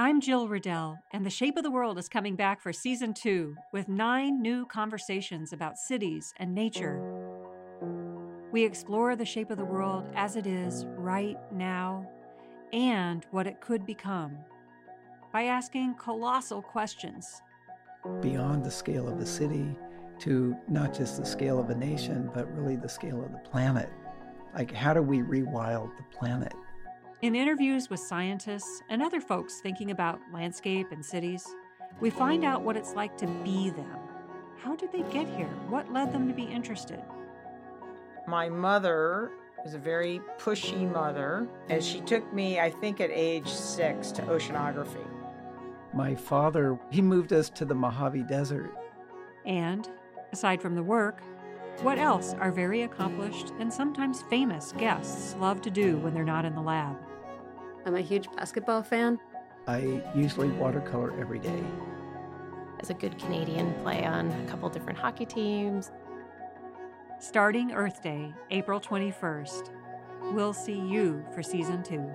I'm Jill Riddell, and The Shape of the World is coming back for season two with nine new conversations about cities and nature. We explore the shape of the world as it is right now and what it could become by asking colossal questions. Beyond the scale of the city to not just the scale of a nation, but really the scale of the planet. Like, how do we rewild the planet? In interviews with scientists and other folks thinking about landscape and cities, we find out what it's like to be them. How did they get here? What led them to be interested? My mother was a very pushy mother, and she took me, I think, at age six to oceanography. My father, he moved us to the Mojave Desert. And, aside from the work, what else are very accomplished and sometimes famous guests love to do when they're not in the lab? I'm a huge basketball fan. I usually watercolor every day. As a good Canadian, play on a couple different hockey teams. Starting Earth Day, April 21st. We'll see you for season two.